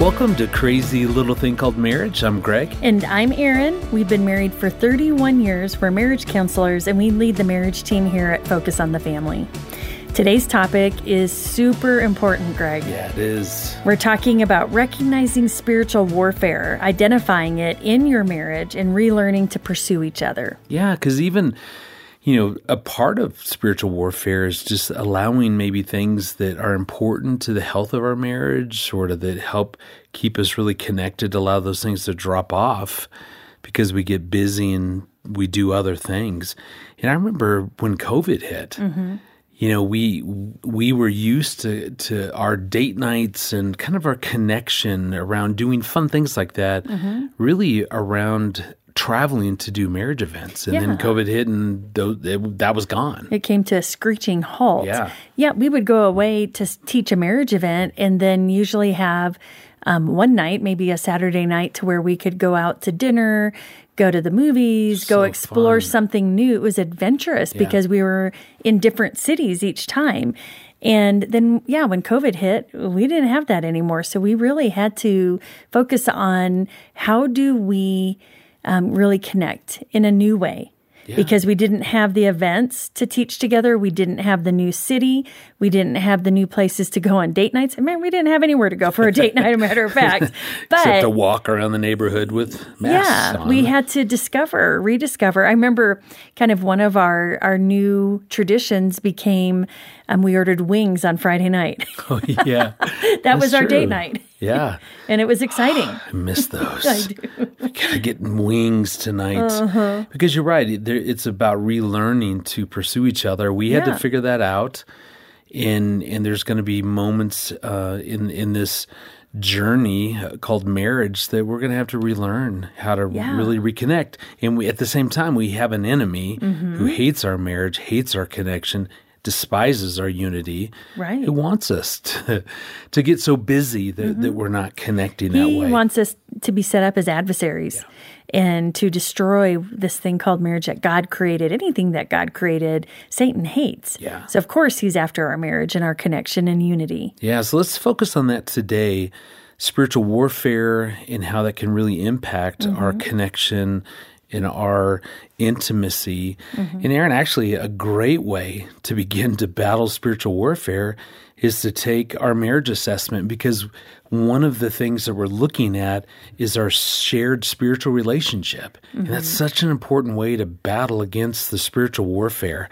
Welcome to Crazy Little Thing Called Marriage. I'm Greg. And I'm Erin. We've been married for 31 years. We're marriage counselors, and we lead the marriage team here at Focus on the Family. Today's topic is super important, Greg. Yeah, it is. We're talking about recognizing spiritual warfare, identifying it in your marriage, and relearning to pursue each other. Yeah, because even you know, a part of spiritual warfare is just allowing maybe things that are important to the health of our marriage, sort of that help keep us really connected, allow those things to drop off because we get busy and we do other things. And I remember when COVID hit, mm-hmm. you know, we we were used to to our date nights and kind of our connection around doing fun things like that, mm-hmm. really around traveling to do marriage events, and yeah. then COVID hit, and th- it, that was gone. It came to a screeching halt. Yeah, yeah. We would go away to teach a marriage event, and then usually have um, one night, maybe a Saturday night, to where we could go out to dinner, go to the movies, so go explore fun. something new. It was adventurous yeah. because we were in different cities each time. And then, yeah, when COVID hit, we didn't have that anymore. So we really had to focus on how do we um, really connect in a new way. Yeah. Because we didn't have the events to teach together. We didn't have the new city. We didn't have the new places to go on date nights. I mean, we didn't have anywhere to go for a date night, a matter of fact. But, Except to walk around the neighborhood with masks Yeah, on. we had to discover, rediscover. I remember kind of one of our, our new traditions became um, we ordered wings on Friday night. oh, yeah. that was our true. date night. Yeah. and it was exciting. I miss those. I do. gotta get wings tonight. Uh-huh. Because you're right. It's about relearning to pursue each other. We had yeah. to figure that out. And, and there's going to be moments uh, in, in this journey called marriage that we're going to have to relearn how to yeah. really reconnect. And we, at the same time, we have an enemy mm-hmm. who hates our marriage, hates our connection, despises our unity, right. who wants us to, to get so busy that, mm-hmm. that we're not connecting he that way. He wants us to be set up as adversaries yeah. and to destroy this thing called marriage that God created. Anything that God created, Satan hates. Yeah. So, of course, he's after our marriage and our connection and unity. Yeah. So, let's focus on that today spiritual warfare and how that can really impact mm-hmm. our connection in our intimacy. Mm-hmm. And Erin, actually, a great way to begin to battle spiritual warfare is to take our marriage assessment because one of the things that we're looking at is our shared spiritual relationship. Mm-hmm. And that's mm-hmm. such an important way to battle against the spiritual warfare.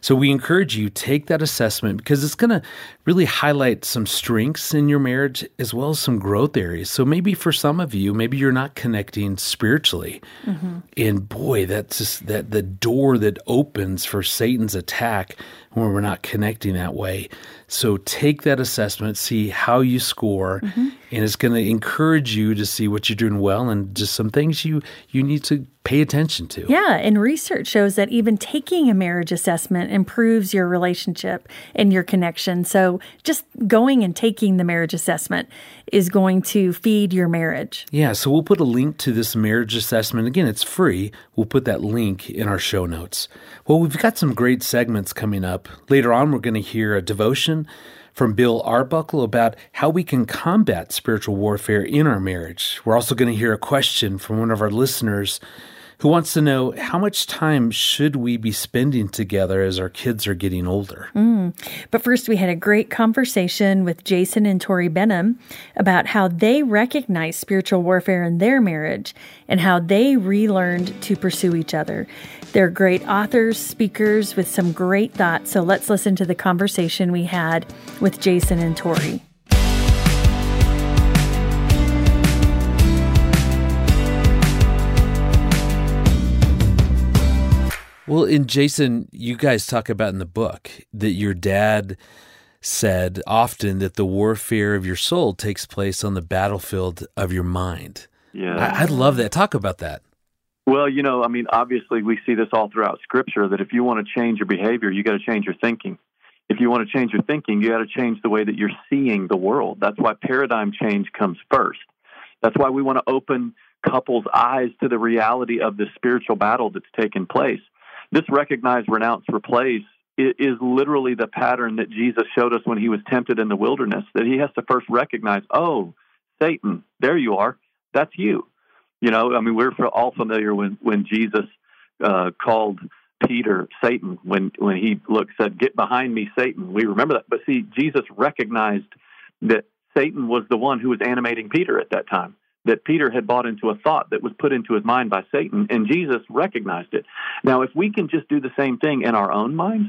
So we encourage you take that assessment because it's going to really highlight some strengths in your marriage as well as some growth areas. So maybe for some of you, maybe you're not connecting spiritually. Mm-hmm. And boy, that's just that the door that opens for Satan's attack when we're not connecting that way. So take that assessment, see how you score, mm-hmm. and it's going to encourage you to see what you're doing well and just some things you you need to pay attention to. Yeah, and research shows that even taking a marriage assessment improves your relationship and your connection. So just going and taking the marriage assessment is going to feed your marriage. Yeah, so we'll put a link to this marriage assessment. Again, it's free. We'll put that link in our show notes. Well, we've got some great segments coming up. Later on, we're going to hear a devotion from Bill Arbuckle about how we can combat spiritual warfare in our marriage. We're also going to hear a question from one of our listeners who wants to know how much time should we be spending together as our kids are getting older. Mm. But first, we had a great conversation with Jason and Tori Benham about how they recognize spiritual warfare in their marriage and how they relearned to pursue each other. They're great authors, speakers with some great thoughts. So let's listen to the conversation we had with Jason and Tori. Well, in Jason, you guys talk about in the book that your dad said often that the warfare of your soul takes place on the battlefield of your mind. Yeah. I, I love that. Talk about that. Well, you know, I mean, obviously, we see this all throughout Scripture that if you want to change your behavior, you got to change your thinking. If you want to change your thinking, you got to change the way that you're seeing the world. That's why paradigm change comes first. That's why we want to open couples' eyes to the reality of the spiritual battle that's taking place. This recognize, renounce, replace is literally the pattern that Jesus showed us when he was tempted in the wilderness, that he has to first recognize, oh, Satan, there you are. That's you. You know, I mean, we're all familiar when when Jesus uh, called Peter Satan when when he looked said, "Get behind me, Satan." We remember that, but see, Jesus recognized that Satan was the one who was animating Peter at that time. That Peter had bought into a thought that was put into his mind by Satan, and Jesus recognized it. Now, if we can just do the same thing in our own minds,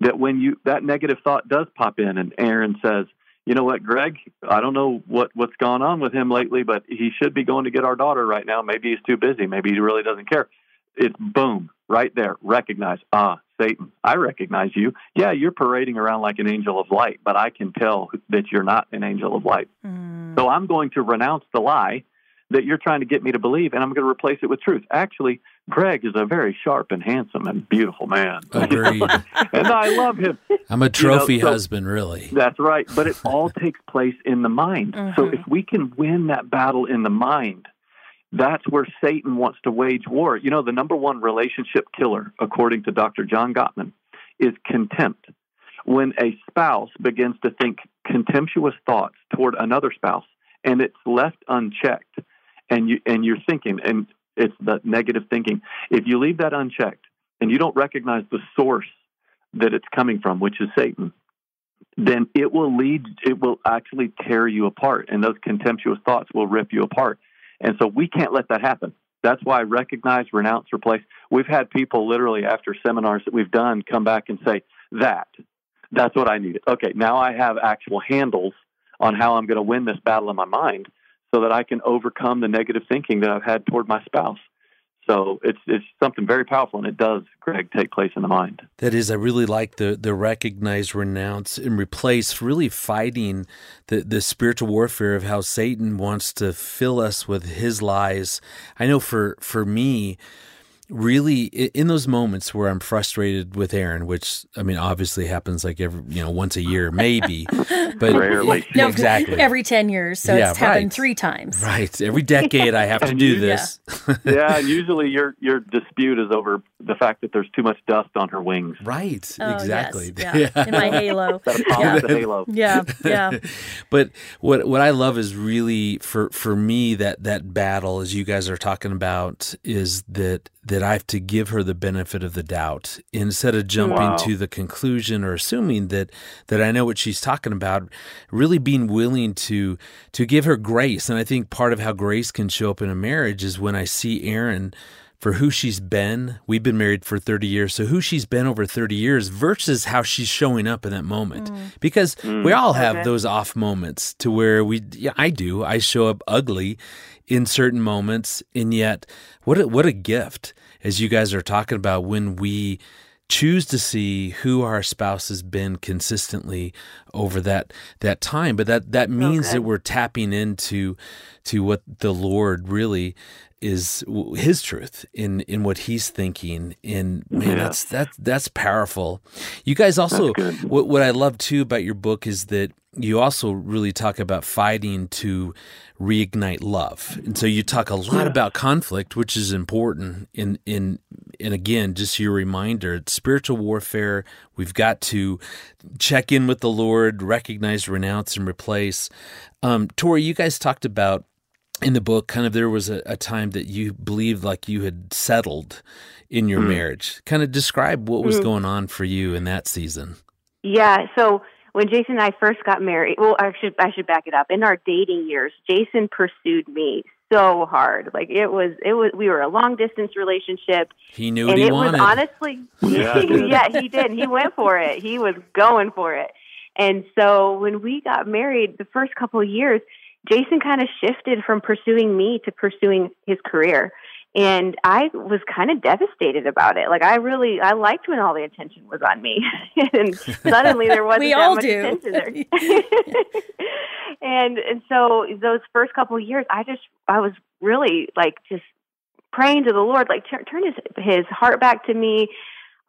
that when you that negative thought does pop in, and Erin says, you know what, Greg? I don't know what what's gone on with him lately, but he should be going to get our daughter right now. Maybe he's too busy. Maybe he really doesn't care. It's boom right there. Recognize. Ah, Satan, I recognize you. Yeah, you're parading around like an angel of light, but I can tell that you're not an angel of light. Mm. So I'm going to renounce the lie that you're trying to get me to believe, and I'm going to replace it with truth. Actually, Greg is a very sharp and handsome and beautiful man. Agreed. and I love him. I'm a trophy you know, so husband, really. That's right. But it all takes place in the mind. Mm-hmm. So if we can win that battle in the mind, that's where Satan wants to wage war. You know, the number one relationship killer, according to Dr. John Gottman, is contempt. When a spouse begins to think contemptuous thoughts toward another spouse and it's left unchecked, and you and you're thinking, and it's the negative thinking. If you leave that unchecked and you don't recognize the source that it's coming from, which is Satan, then it will lead, it will actually tear you apart, and those contemptuous thoughts will rip you apart. And so we can't let that happen. That's why I recognize, renounce, replace. We've had people literally after seminars that we've done come back and say, that, that's what I needed. Okay, now I have actual handles on how I'm going to win this battle in my mind so that I can overcome the negative thinking that I've had toward my spouse. So it's it's something very powerful, and it does, Greg, take place in the mind. That is, I really like the the recognize, renounce, and replace. Really fighting the the spiritual warfare of how Satan wants to fill us with his lies. I know for for me, really in those moments where I'm frustrated with Erin, which I mean obviously happens like every you know once a year maybe, but rarely no, exactly every ten years, so yeah, it's happened right. three times. Right, every decade I have to do this. Yeah. yeah, and usually your your dispute is over the fact that there's too much dust on her wings. Right, oh, exactly. Yes. Yeah. yeah. in my halo. yeah. halo. Yeah, yeah. but what what I love is really for for me that that battle, as you guys are talking about, is that that I have to give her the benefit of the doubt instead of jumping wow. to the conclusion or assuming that that I know what she's talking about. Really being willing to to give her grace, and I think part of how grace can show up in a marriage is when I see Erin for who she's been. We've been married for 30 years. So who she's been over 30 years versus how she's showing up in that moment. Mm. Because mm, we all have okay. those off moments to where we, yeah, I do. I show up ugly in certain moments. And yet, what a, what a gift, as you guys are talking about, when we choose to see who our spouse has been consistently over that that time but that that oh, means okay. that we're tapping into to what the lord really is his truth in in what he's thinking and man yeah. that's that's that's powerful. You guys also what what i love too about your book is that you also really talk about fighting to reignite love. And so you talk a lot yeah. about conflict which is important in in and again just your reminder spiritual warfare. We've got to check in with the lord recognize renounce and replace. Um tori you guys talked about in the book, kind of there was a, a, time that you believed like you had settled in your mm. marriage. Kind of describe what was mm. going on for you in that season. Yeah. So when Jason and I first got married, well, I should I should back it up. In our dating years, Jason pursued me so hard. Like it was, it was. We were a long distance relationship. He knew, and he it wanted. was honestly, yeah, yeah, he did. He went for it. He was going for it. And so when we got married, the first couple of years, Jason kind of shifted from pursuing me to pursuing his career. And I was kind of devastated about it. Like I really, I liked when all the attention was on me, and suddenly there wasn't we that all much do. attention there. and and so those first couple of years, I just, I was really like just praying to the Lord, like turn, turn his his heart back to me.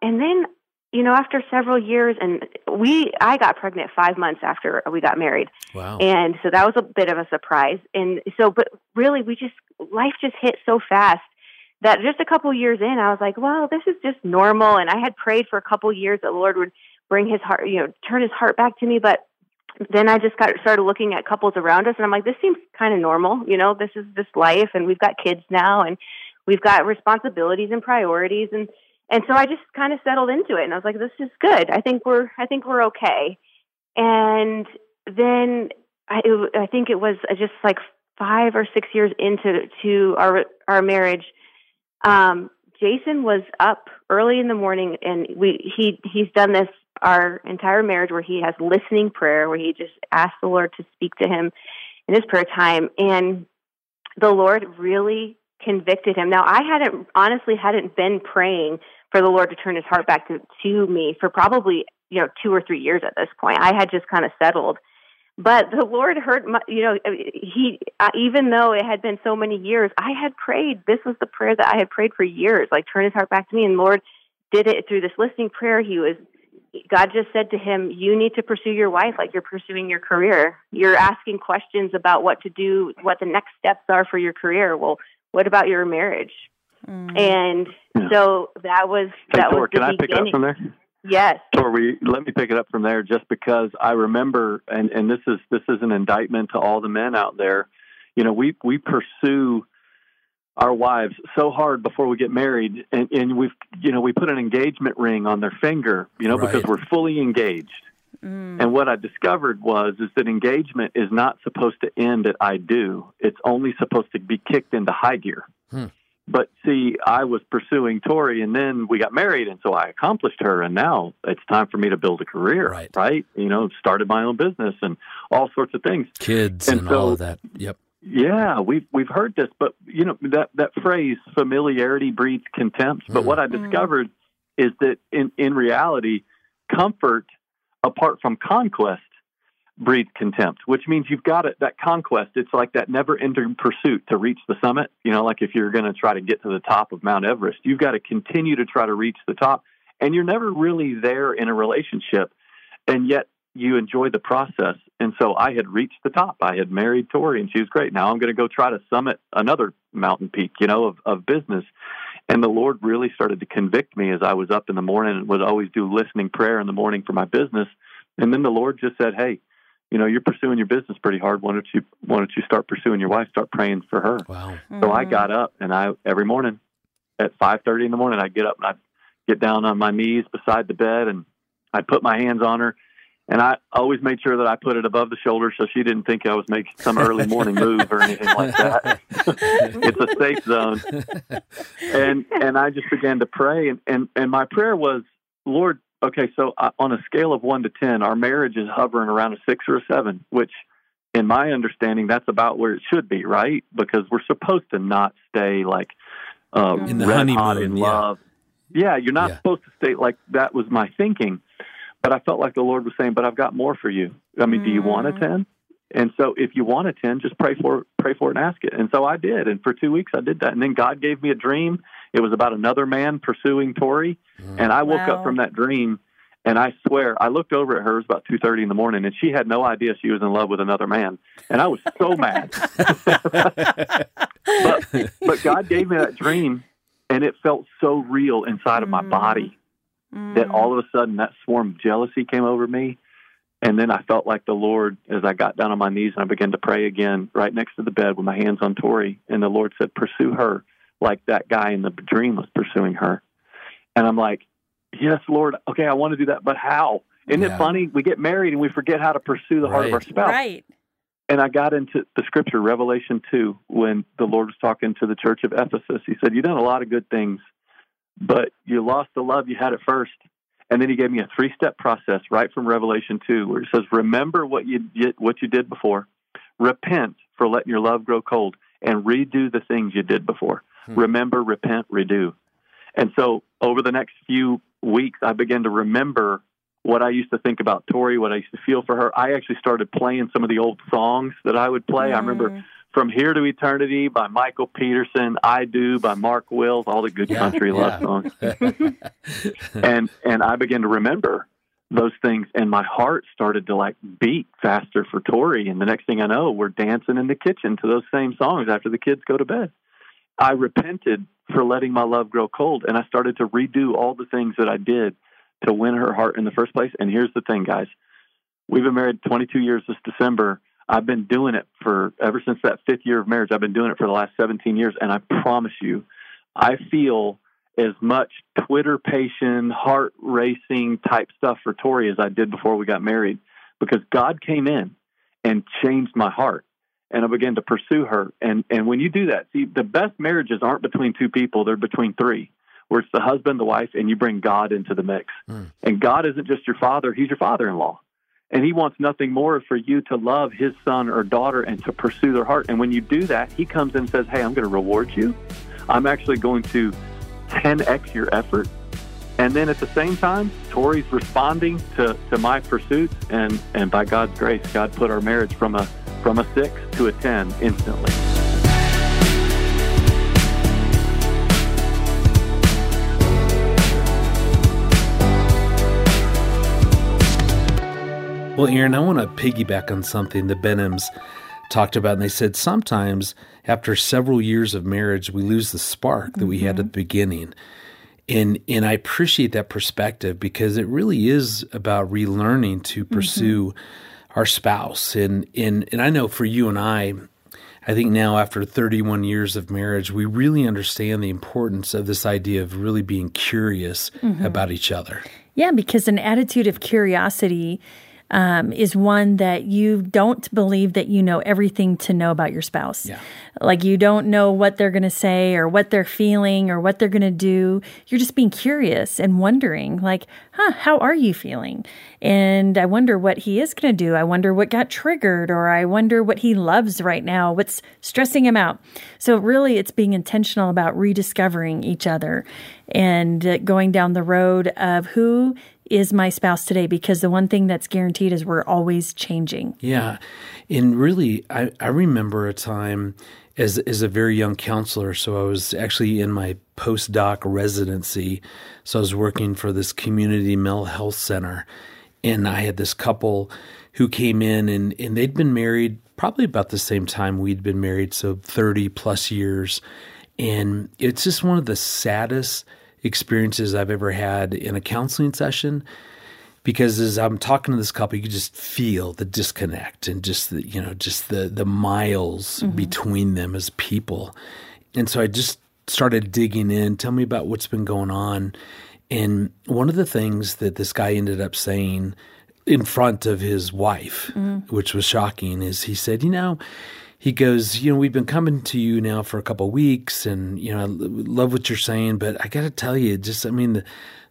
And then you know, after several years, and we, I got pregnant five months after we got married. Wow. And so that was a bit of a surprise. And so, but really, we just, life just hit so fast that just a couple years in, I was like, well, this is just normal. And I had prayed for a couple years that the Lord would bring his heart, you know, turn his heart back to me. But then I just got started looking at couples around us, and I'm like, this seems kind of normal. You know, this is this life, and we've got kids now, and we've got responsibilities and priorities, and and so I just kind of settled into it, and I was like, this is good. I think we're I think we're okay. And then I, it, I think it was just like five or six years into to our our marriage. Um, Jason was up early in the morning, and we he he's done this our entire marriage where he has listening prayer, where he just asks the Lord to speak to him in his prayer time, and the Lord really convicted him. Now, I hadn't honestly hadn't been praying for the Lord to turn his heart back to, to me for probably you know two or three years at this point. I had just kind of settled but the Lord heard my, you know, he, uh, even though it had been so many years, I had prayed. This was the prayer that I had prayed for years, like turn his heart back to me. And Lord did it through this listening prayer. He was, God just said to him, you need to pursue your wife like you're pursuing your career. You're asking questions about what to do, what the next steps are for your career. Well, what about your marriage? Mm. And yeah. so that was, that hey, was the can beginning. I pick up from there? Yes. Tori, let me pick it up from there just because I remember and, and this is this is an indictment to all the men out there. You know, we we pursue our wives so hard before we get married and, and we've you know, we put an engagement ring on their finger, you know, right. because we're fully engaged. Mm. And what I discovered was is that engagement is not supposed to end at I do. It's only supposed to be kicked into high gear. Hmm. But see, I was pursuing Tori, and then we got married, and so I accomplished her, and now it's time for me to build a career, right? right? You know, started my own business and all sorts of things, kids and, and so, all of that. Yep. Yeah, we've we've heard this, but you know that that phrase "familiarity breeds contempt." But mm. what I mm. discovered mm. is that in in reality, comfort apart from conquest breeds contempt, which means you've got it, that conquest. It's like that never ending pursuit to reach the summit. You know, like if you're going to try to get to the top of Mount Everest, you've got to continue to try to reach the top. And you're never really there in a relationship. And yet you enjoy the process. And so I had reached the top. I had married Tori and she was great. Now I'm going to go try to summit another mountain peak, you know, of, of business. And the Lord really started to convict me as I was up in the morning and would always do listening prayer in the morning for my business. And then the Lord just said, Hey, you know, you're pursuing your business pretty hard. Why don't you why don't you start pursuing your wife? Start praying for her. Wow. So mm-hmm. I got up and I every morning at five thirty in the morning I get up and I get down on my knees beside the bed and I put my hands on her and I always made sure that I put it above the shoulder so she didn't think I was making some early morning move or anything like that. it's a safe zone. And and I just began to pray and and, and my prayer was, Lord, okay, so uh, on a scale of one to 10, our marriage is hovering around a six or a seven, which in my understanding, that's about where it should be, right? Because we're supposed to not stay like uh, in the red honeymoon, hot in love. Yeah, you're not Yeah. supposed to stay like that was my thinking. But I felt like the Lord was saying, "But I've got more for you. I mean, do you want a Mm. ten? And so, if you want a ten, just pray for pray for it and ask it. And so I did. And for two weeks, I did that. And then God gave me a dream. It was about another man pursuing Tori. And I woke Wow. up from that dream, and I swear, I looked over at her. It was about two thirty in the morning, and she had no idea she was in love with another man. And I was so mad. but but God gave me that dream, and it felt so real inside of my Mm. body that Mm. all of a sudden that swarm of jealousy came over me. And then I felt like the Lord, as I got down on my knees and I began to pray again, right next to the bed with my hands on Tori. And the Lord said, Pursue her like that guy in the dream was pursuing her. And I'm like, Yes, Lord. Okay, I want to do that, but how? Isn't Yeah. it funny? We get married and we forget how to pursue the heart of our spouse. Right. And I got into the scripture, Revelation 2, when the Lord was talking to the church of Ephesus. He said, You've done a lot of good things, but you lost the love you had at first. And then he gave me a three step process right from Revelation 2, where he says, Remember what you, did, what you did before, repent for letting your love grow cold, and redo the things you did before. Hmm. Remember, repent, redo. And so over the next few weeks, I began to remember what I used to think about Tori, what I used to feel for her. I actually started playing some of the old songs that I would play. I remember Mm. From Here to Eternity by Michael Peterson, I Do by Mark Wills, all the good Yeah, country yeah. love songs. and and I began to remember those things and my heart started to like beat faster for Tori and the next thing I know we're dancing in the kitchen to those same songs after the kids go to bed. I repented for letting my love grow cold and I started to redo all the things that I did to win her heart in the first place and here's the thing guys We've been married 22 years this December. I've been doing it for ever since that fifth year of marriage. I've been doing it for the last 17 years, and I promise you, I feel as much Twitter patient, heart racing type stuff for Tori as I did before we got married because God came in and changed my heart and I began to pursue her. And and when you do that, see the best marriages aren't between two people, they're between three, where it's the husband, the wife, and you bring God into the mix. Mm. And God isn't just your father, he's your father in law. And he wants nothing more for you to love his son or daughter and to pursue their heart. And when you do that, he comes and says, Hey, I'm going to reward you. I'm actually going to 10x your effort. And then at the same time, Tori's responding to, to my pursuits, and, and by God's grace, God put our marriage from a from a six to a 10 instantly. Well, Erin, I want to piggyback on something the Benhams talked about, and they said sometimes after several years of marriage, we lose the spark that we mm-hmm. had at the beginning. And and I appreciate that perspective because it really is about relearning to mm-hmm. pursue mm-hmm. our spouse. And and and I know for you and I, I think now after 31 years of marriage, we really understand the importance of this idea of really being curious mm-hmm. about each other. Yeah, because an attitude of curiosity um, is one that you don't believe that you know everything to know about your spouse. Yeah. Like you don't know what they're going to say or what they're feeling or what they're going to do. You're just being curious and wondering, like, huh, how are you feeling? And I wonder what he is going to do. I wonder what got triggered or I wonder what he loves right now, what's stressing him out. So, really, it's being intentional about rediscovering each other and uh, going down the road of who is my spouse today because the one thing that's guaranteed is we're always changing. Yeah. And really, I, I remember a time as, as a very young counselor. So I was actually in my postdoc residency. So I was working for this community mental health center. And I had this couple who came in and, and they'd been married probably about the same time we'd been married. So 30 plus years. And it's just one of the saddest experiences I've ever had in a counseling session because as I'm talking to this couple, you just feel the disconnect and just the, you know, just the the miles mm-hmm. between them as people. And so I just started digging in. Tell me about what's been going on. And one of the things that this guy ended up saying in front of his wife, mm-hmm. which was shocking, is he said, you know, he goes, you know, we've been coming to you now for a couple of weeks, and you know, I love what you're saying, but I got to tell you, just I mean, the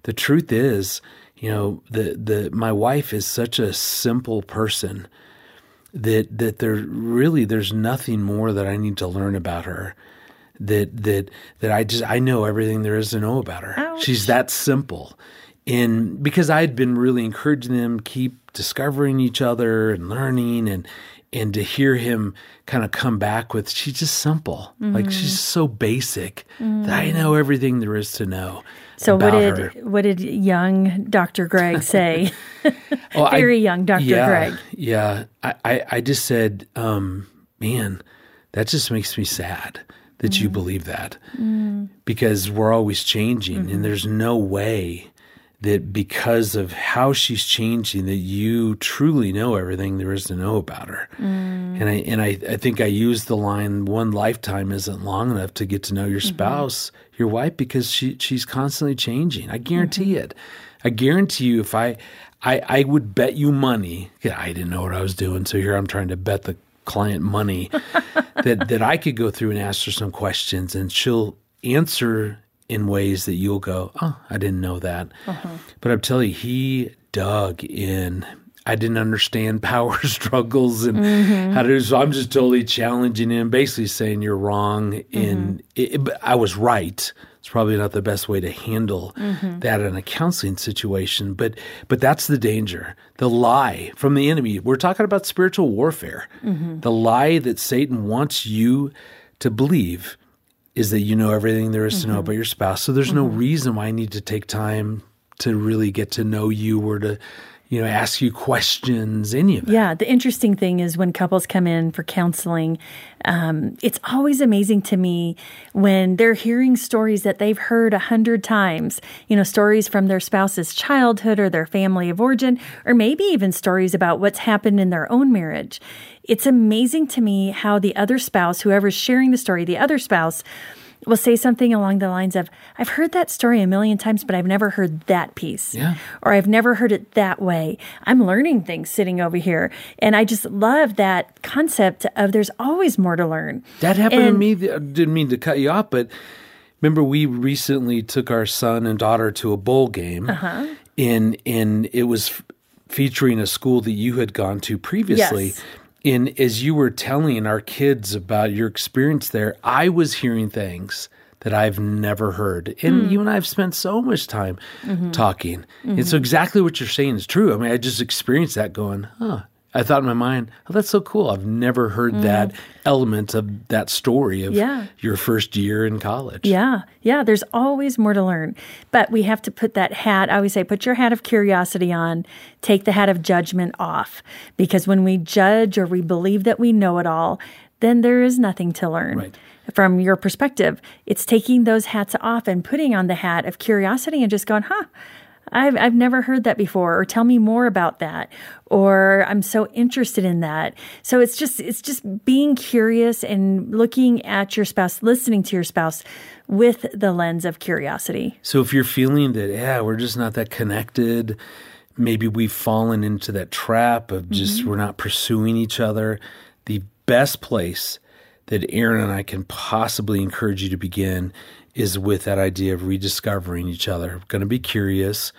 the truth is, you know, the the my wife is such a simple person that that there really there's nothing more that I need to learn about her. That that that I just I know everything there is to know about her. Ouch. She's that simple. And because I had been really encouraging them keep discovering each other and learning and and to hear him kind of come back with she's just simple mm-hmm. like she's so basic mm-hmm. that i mm. know everything there is to know so what did her. what did young dr greg say well, very I, young dr yeah, greg yeah I, I, I just said um, man that just makes me sad that mm-hmm. you believe that mm. because we're always changing and mm-hmm. there's no way that because of how she's changing that you truly know everything there is to know about her mm. and i and I, I think i used the line one lifetime isn't long enough to get to know your mm-hmm. spouse mm-hmm. your wife because she she's constantly changing i guarantee mm-hmm. it i guarantee you if i i i would bet you money i didn't know what i was doing so here i'm trying to bet the client money that that i could go through and ask her some questions and she'll answer in ways that you'll go, oh, I didn't know that. Uh-huh. But I'm telling you, he dug in. I didn't understand power struggles and mm-hmm. how to do so. I'm just totally challenging him, basically saying you're wrong. And mm-hmm. I was right. It's probably not the best way to handle mm-hmm. that in a counseling situation, but but that's the danger. The lie from the enemy. We're talking about spiritual warfare. Mm-hmm. The lie that Satan wants you to believe is that you know everything there is mm-hmm. to know mm-hmm. about your spouse. So there's mm-hmm. no reason why I need to take time to really get to know you or to, you know, ask you questions, any of that. Yeah. The interesting thing is when couples come in for counseling, um, it's always amazing to me when they're hearing stories that they've heard a hundred times, you know, stories from their spouse's childhood or their family of origin, or maybe even stories about what's happened in their own marriage. It's amazing to me how the other spouse, whoever's sharing the story, the other spouse, will say something along the lines of, I've heard that story a million times, but I've never heard that piece. Yeah. Or I've never heard it that way. I'm learning things sitting over here. And I just love that concept of there's always more to learn. That happened and, to me. I didn't mean to cut you off, but remember we recently took our son and daughter to a bowl game. Uh-huh. And, and it was featuring a school that you had gone to previously. Yes in as you were telling our kids about your experience there, I was hearing things that I've never heard. And mm. you and I have spent so much time mm-hmm. talking. Mm-hmm. And so mm-hmm. exactly what you're saying is true. I mean, I just experienced that going, huh, I thought in my mind, oh, that's so cool. I've never heard mm. that element of that story of yeah. your first year in college. Yeah. Yeah. There's always more to learn. But we have to put that hat, I always say, put your hat of curiosity on, take the hat of judgment off. Because when we judge or we believe that we know it all, then there is nothing to learn. Right. From your perspective, it's taking those hats off and putting on the hat of curiosity and just going, huh, I've, I've never heard that before, or tell me more about that, or I'm so interested in that. So it's just, it's just being curious and looking at your spouse, listening to your spouse with the lens of curiosity. So if you're feeling that, yeah, we're just not that connected, maybe we've fallen into that trap of just mm-hmm. we're not pursuing each other, the best place that Erin and I can possibly encourage you to begin is with that idea of rediscovering each other. Going to be curious.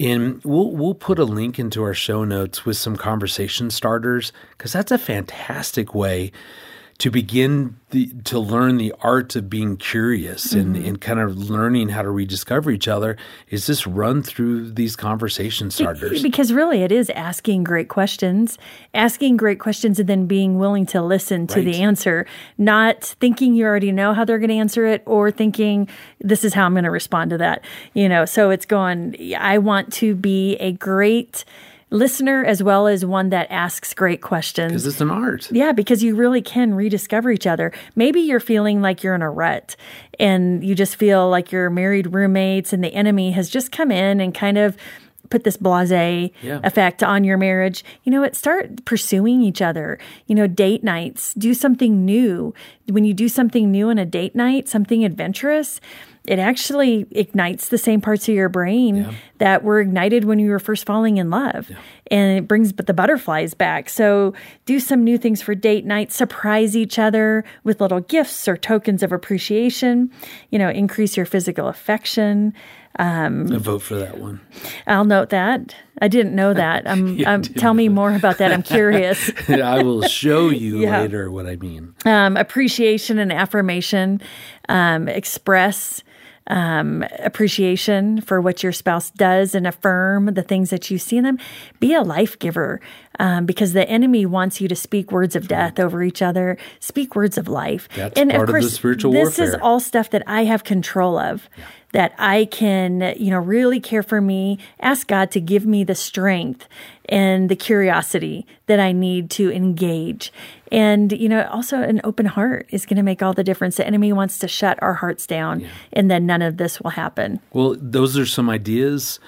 And we'll we'll put a link into our show notes with some conversation starters because that's a fantastic way to begin the, to learn the art of being curious and, mm-hmm. and kind of learning how to rediscover each other is just run through these conversation starters. Because really it is asking great questions, asking great questions and then being willing to listen to right. the answer, not thinking you already know how they're going to answer it or thinking this is how I'm going to respond to that. You know, so it's going, I want to be a great listener as well as one that asks great questions. Because it's an art. Yeah, because you really can rediscover each other. Maybe you're feeling like you're in a rut and you just feel like you're married roommates and the enemy has just come in and kind of put this blase yeah. effect on your marriage, you know what? Start pursuing each other. You know, date nights, do something new. When you do something new on a date night, something adventurous, it actually ignites the same parts of your brain yeah. that were ignited when you were first falling in love. Yeah. And it brings the butterflies back. So do some new things for date night, surprise each other with little gifts or tokens of appreciation, you know, increase your physical affection. Um, I vote for that one. I'll note that. I didn't know that. Um, um, tell me more about that. I'm curious. I will show you yeah. later what I mean. Um, appreciation and affirmation. Um, express um, appreciation for what your spouse does and affirm the things that you see in them. Be a life giver um, because the enemy wants you to speak words of death over each other, speak words of life. That's and part of, course, of the spiritual this warfare. is all stuff that I have control of. Yeah that I can, you know, really care for me, ask God to give me the strength and the curiosity that I need to engage. And, you know, also an open heart is going to make all the difference. The enemy wants to shut our hearts down, yeah. and then none of this will happen. Well, those are some ideas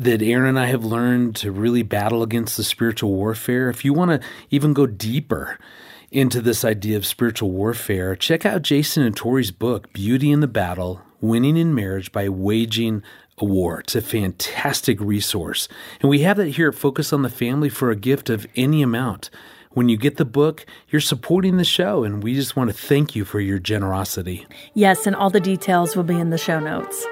that Erin and I have learned to really battle against the spiritual warfare. If you want to even go deeper, into this idea of spiritual warfare, check out Jason and Tori's book, Beauty in the Battle Winning in Marriage by Waging a War. It's a fantastic resource. And we have that here at Focus on the Family for a gift of any amount. When you get the book, you're supporting the show, and we just want to thank you for your generosity. Yes, and all the details will be in the show notes.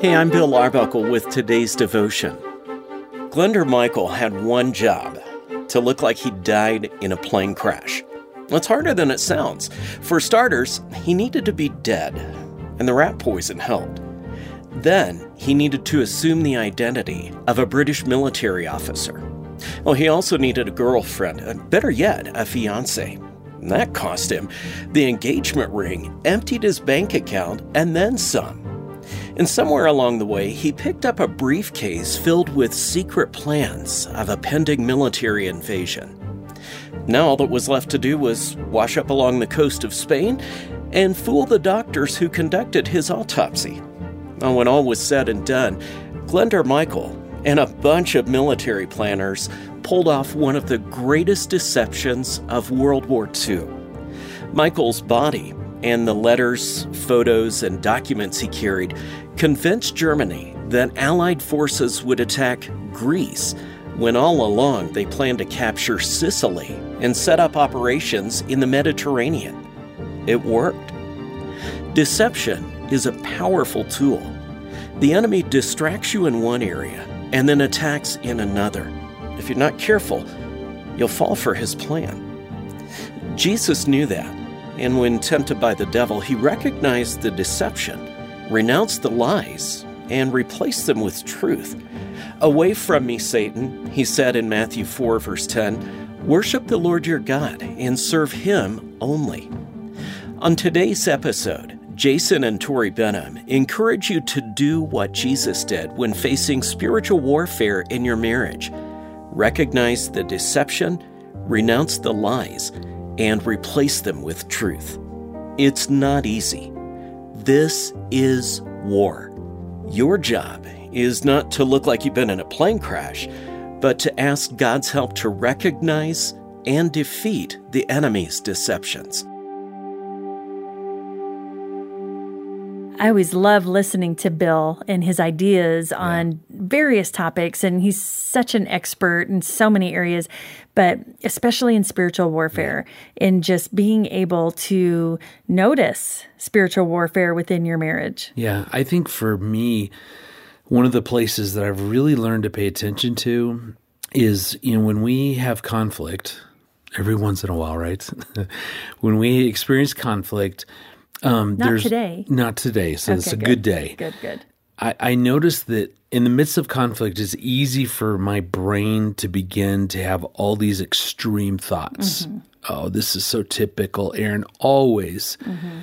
Hey, I'm Bill Arbuckle with today's devotion. Glyndwr Michael had one job to look like he died in a plane crash. It's harder than it sounds. For starters, he needed to be dead, and the rat poison helped. Then, he needed to assume the identity of a British military officer. Well, he also needed a girlfriend, and better yet, a fiance. That cost him. The engagement ring emptied his bank account and then some. And somewhere along the way, he picked up a briefcase filled with secret plans of a pending military invasion. Now all that was left to do was wash up along the coast of Spain and fool the doctors who conducted his autopsy. when all was said and done, Glyndwr Michael and a bunch of military planners pulled off one of the greatest deceptions of World War II. Michael's body and the letters, photos, and documents he carried convinced Germany that Allied forces would attack Greece when all along they planned to capture Sicily and set up operations in the Mediterranean. It worked. Deception is a powerful tool. The enemy distracts you in one area and then attacks in another. If you're not careful, you'll fall for his plan. Jesus knew that, and when tempted by the devil, he recognized the deception, renounced the lies, and replace them with truth. Away from me, Satan, he said in Matthew 4, verse 10, worship the Lord your God and serve him only. On today's episode, Jason and Tori Benham encourage you to do what Jesus did when facing spiritual warfare in your marriage. Recognize the deception, renounce the lies, and replace them with truth. It's not easy. This is war. Your job is not to look like you've been in a plane crash, but to ask God's help to recognize and defeat the enemy's deceptions. I always love listening to Bill and his ideas on various topics, and he's such an expert in so many areas, but especially in spiritual warfare, yeah. in just being able to notice spiritual warfare within your marriage. Yeah, I think for me, one of the places that I've really learned to pay attention to is, you know, when we have conflict, every once in a while, right? when we experience conflict, um, not today. Not today. So okay, it's a good. good day. Good, good. I, I noticed that in the midst of conflict, it's easy for my brain to begin to have all these extreme thoughts. Mm-hmm. Oh, this is so typical. Erin always, mm-hmm.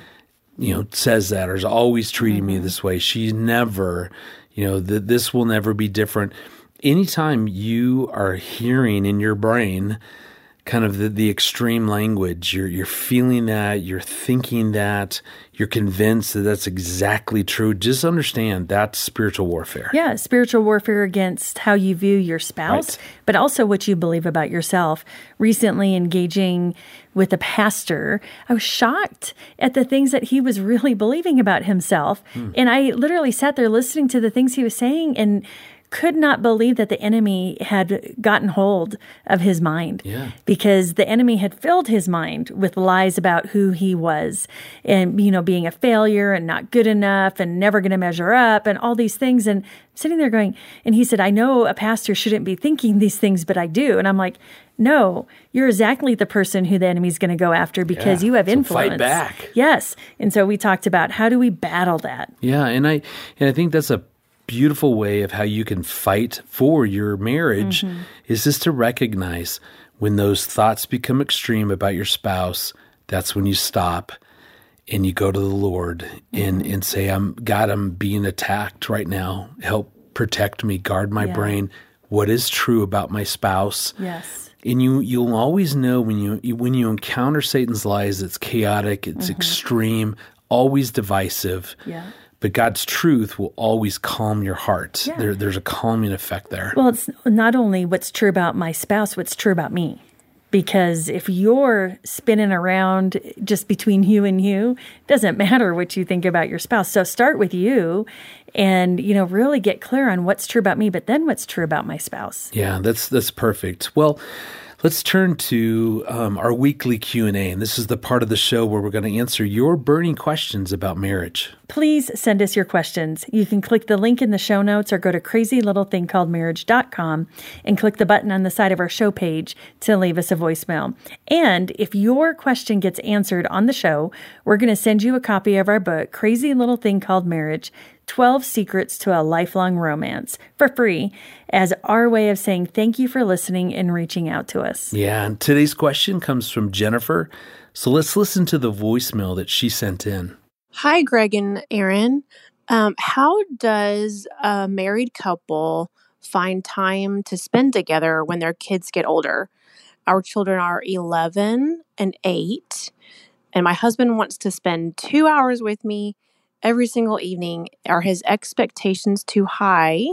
you know, says that or is always treating mm-hmm. me this way. She's never, you know, that this will never be different. Anytime you are hearing in your brain kind of the, the extreme language. You're you're feeling that, you're thinking that, you're convinced that that's exactly true. Just understand that's spiritual warfare. Yeah, spiritual warfare against how you view your spouse, right. but also what you believe about yourself. Recently engaging with a pastor, I was shocked at the things that he was really believing about himself. Hmm. And I literally sat there listening to the things he was saying and could not believe that the enemy had gotten hold of his mind. Yeah. because the enemy had filled his mind with lies about who he was and you know being a failure and not good enough and never going to measure up and all these things. And sitting there going and he said I know a pastor shouldn't be thinking these things but I do. And I'm like no you're exactly the person who the enemy's going to go after because yeah. you have influence fight back. Yes. And so we talked about how do we battle that? Yeah and I and I think that's a beautiful way of how you can fight for your marriage mm-hmm. is just to recognize when those thoughts become extreme about your spouse, that's when you stop and you go to the Lord and, mm-hmm. and say, I'm God, I'm being attacked right now. Help protect me, guard my yeah. brain. What is true about my spouse? Yes. And you you'll always know when you when you encounter Satan's lies, it's chaotic, it's mm-hmm. extreme, always divisive. Yeah but God's truth will always calm your heart. Yeah. There, there's a calming effect there. Well, it's not only what's true about my spouse, what's true about me. Because if you're spinning around just between you and you, it doesn't matter what you think about your spouse. So start with you and, you know, really get clear on what's true about me, but then what's true about my spouse. Yeah, that's that's perfect. Well, Let's turn to um, our weekly Q&A, and this is the part of the show where we're going to answer your burning questions about marriage. Please send us your questions. You can click the link in the show notes or go to crazylittlethingcalledmarriage.com and click the button on the side of our show page to leave us a voicemail. And if your question gets answered on the show, we're going to send you a copy of our book, Crazy Little Thing Called Marriage 12 Secrets to a Lifelong Romance for free as our way of saying thank you for listening and reaching out to us. Yeah, and today's question comes from Jennifer. So let's listen to the voicemail that she sent in. Hi, Greg and Erin. Um, how does a married couple find time to spend together when their kids get older? Our children are 11 and 8, and my husband wants to spend two hours with me every single evening. Are his expectations too high?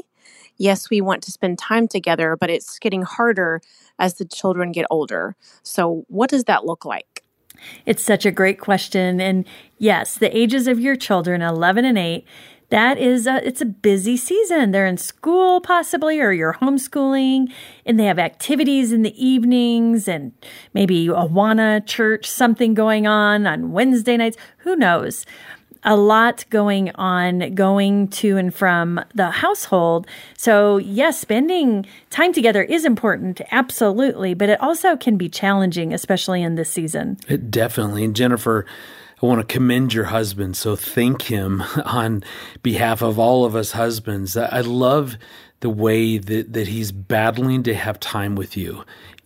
Yes, we want to spend time together, but it's getting harder as the children get older. So, what does that look like? It's such a great question. And yes, the ages of your children, 11 and 8, that is a, it's a busy season. They're in school possibly or you're homeschooling and they have activities in the evenings and maybe Awana church something going on on Wednesday nights. Who knows? A lot going on going to and from the household. So, yes, spending time together is important, absolutely, but it also can be challenging, especially in this season. It definitely. And Jennifer, I want to commend your husband. So, thank him on behalf of all of us husbands. I love the way that, that he's battling to have time with you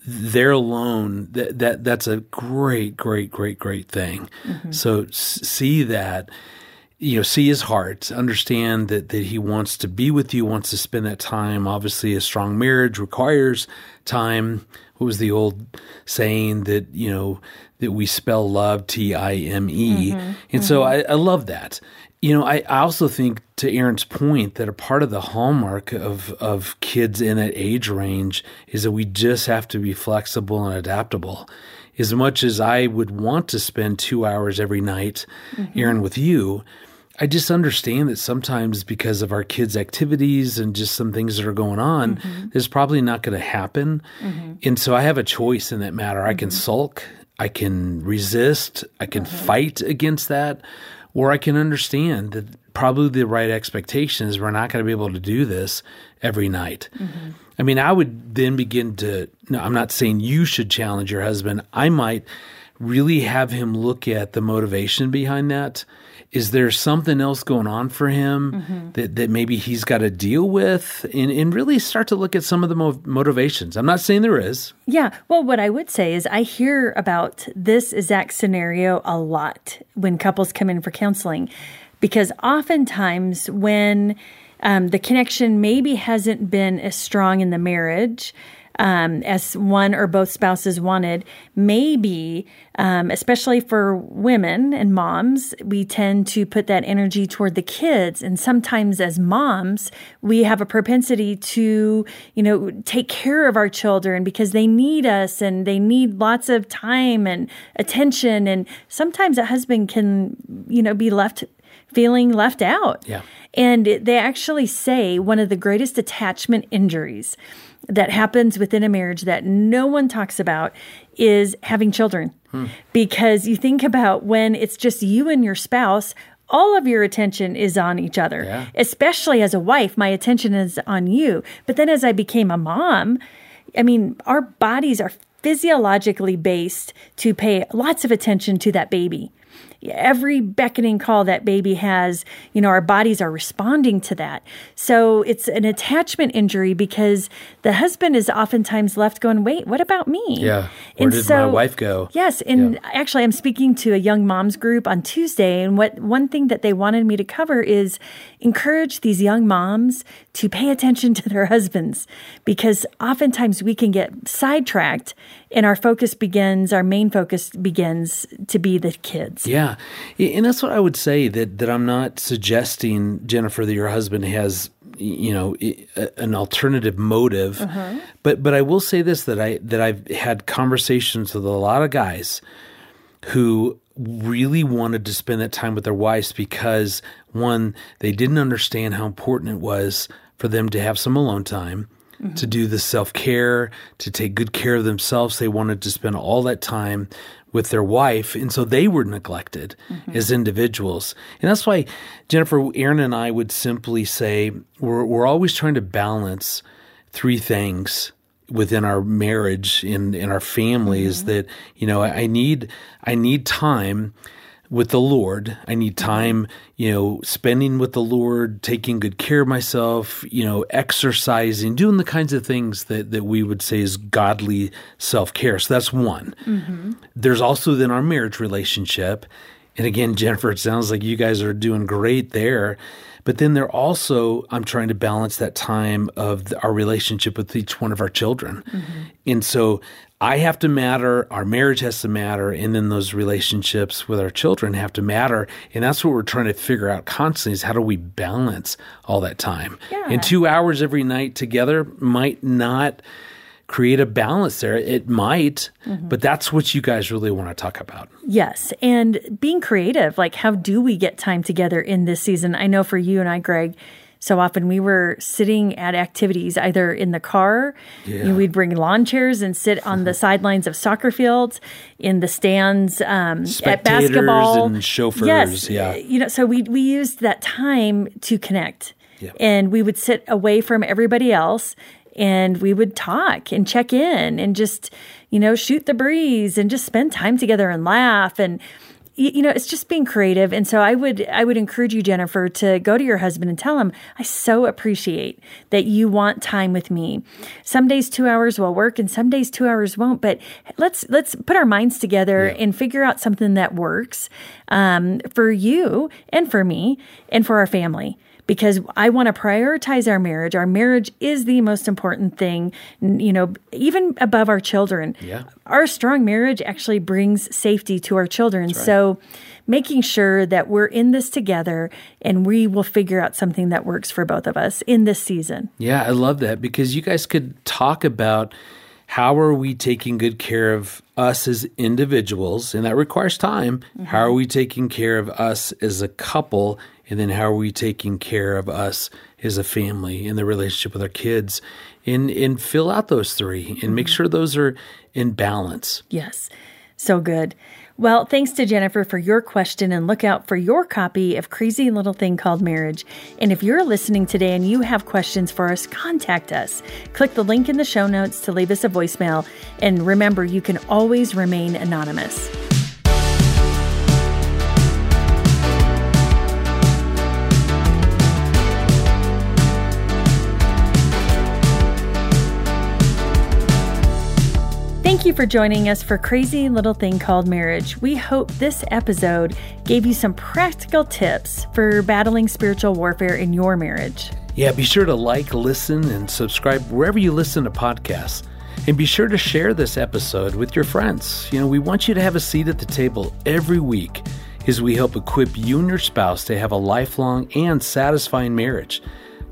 there alone that, that that's a great great great great thing mm-hmm. so see that you know see his heart understand that that he wants to be with you wants to spend that time obviously a strong marriage requires time what was the old saying that you know that we spell love t-i-m-e mm-hmm. and mm-hmm. so I, I love that you know, I, I also think to Erin's point that a part of the hallmark of, of kids in that age range is that we just have to be flexible and adaptable. As much as I would want to spend two hours every night, mm-hmm. Aaron, with you, I just understand that sometimes because of our kids' activities and just some things that are going on, mm-hmm. it's probably not going to happen. Mm-hmm. And so I have a choice in that matter. I can mm-hmm. sulk, I can resist, I can mm-hmm. fight against that or I can understand that probably the right expectation is we're not going to be able to do this every night. Mm-hmm. I mean, I would then begin to, no, I'm not saying you should challenge your husband. I might really have him look at the motivation behind that is there something else going on for him mm-hmm. that, that maybe he's got to deal with and, and really start to look at some of the mo- motivations i'm not saying there is yeah well what i would say is i hear about this exact scenario a lot when couples come in for counseling because oftentimes when um, the connection maybe hasn't been as strong in the marriage um, as one or both spouses wanted. Maybe, um, especially for women and moms, we tend to put that energy toward the kids. And sometimes as moms, we have a propensity to, you know, take care of our children because they need us and they need lots of time and attention. And sometimes a husband can, you know, be left feeling left out. Yeah. And they actually say one of the greatest attachment injuries that happens within a marriage that no one talks about is having children. Hmm. Because you think about when it's just you and your spouse, all of your attention is on each other. Yeah. Especially as a wife, my attention is on you. But then as I became a mom, I mean, our bodies are physiologically based to pay lots of attention to that baby every beckoning call that baby has, you know, our bodies are responding to that. So it's an attachment injury because the husband is oftentimes left going, wait, what about me? Yeah. Where and did so, my wife go? Yes. And yeah. actually, I'm speaking to a young moms group on Tuesday. And what one thing that they wanted me to cover is encourage these young moms to pay attention to their husbands because oftentimes we can get sidetracked and our focus begins, our main focus begins to be the kids. Yeah. And that's what I would say that, that I'm not suggesting, Jennifer, that your husband has you know an alternative motive uh-huh. but but I will say this that I that I've had conversations with a lot of guys who really wanted to spend that time with their wives because one they didn't understand how important it was for them to have some alone time mm-hmm. to do the self care, to take good care of themselves. They wanted to spend all that time with their wife. And so they were neglected mm-hmm. as individuals. And that's why, Jennifer, Erin and I would simply say we're, we're always trying to balance three things within our marriage in in our family mm-hmm. that you know I, I need I need time with the Lord. I need time, you know, spending with the Lord, taking good care of myself, you know, exercising, doing the kinds of things that, that we would say is godly self care. So that's one. Mm-hmm. There's also then our marriage relationship. And again, Jennifer, it sounds like you guys are doing great there. But then they're also, I'm trying to balance that time of the, our relationship with each one of our children. Mm-hmm. And so I have to matter, our marriage has to matter, and then those relationships with our children have to matter. And that's what we're trying to figure out constantly is how do we balance all that time? Yeah. And two hours every night together might not create a balance there. It might, mm-hmm. but that's what you guys really want to talk about. Yes. And being creative, like how do we get time together in this season? I know for you and I, Greg, so often we were sitting at activities either in the car, yeah. you know, we'd bring lawn chairs and sit on the sidelines of soccer fields, in the stands um, at basketball. and chauffeurs. Yes, yeah. You know, so we we used that time to connect. Yeah. And we would sit away from everybody else and we would talk and check in and just, you know, shoot the breeze and just spend time together and laugh and you know it's just being creative. And so i would i would encourage you jennifer to go to your husband and tell him i so appreciate that you want time with me. Some days two hours will work and some days two hours won't but let's let's put our minds together yeah. and figure out something that works um, for you and for me and for our family because I want to prioritize our marriage. Our marriage is the most important thing, you know, even above our children. Yeah. Our strong marriage actually brings safety to our children. Right. So, making sure that we're in this together and we will figure out something that works for both of us in this season. Yeah, I love that because you guys could talk about how are we taking good care of us as individuals and that requires time mm-hmm. how are we taking care of us as a couple and then how are we taking care of us as a family in the relationship with our kids and and fill out those three and mm-hmm. make sure those are in balance yes so good well, thanks to Jennifer for your question and look out for your copy of Crazy Little Thing Called Marriage. And if you're listening today and you have questions for us, contact us. Click the link in the show notes to leave us a voicemail. And remember, you can always remain anonymous. Thank you for joining us for Crazy Little Thing Called Marriage. We hope this episode gave you some practical tips for battling spiritual warfare in your marriage. Yeah, be sure to like, listen, and subscribe wherever you listen to podcasts. And be sure to share this episode with your friends. You know, we want you to have a seat at the table every week as we help equip you and your spouse to have a lifelong and satisfying marriage.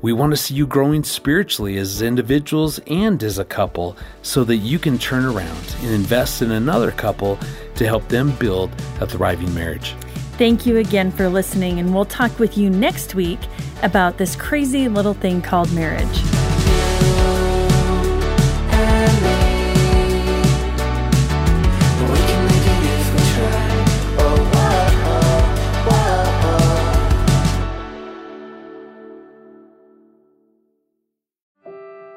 We want to see you growing spiritually as individuals and as a couple so that you can turn around and invest in another couple to help them build a thriving marriage. Thank you again for listening, and we'll talk with you next week about this crazy little thing called marriage.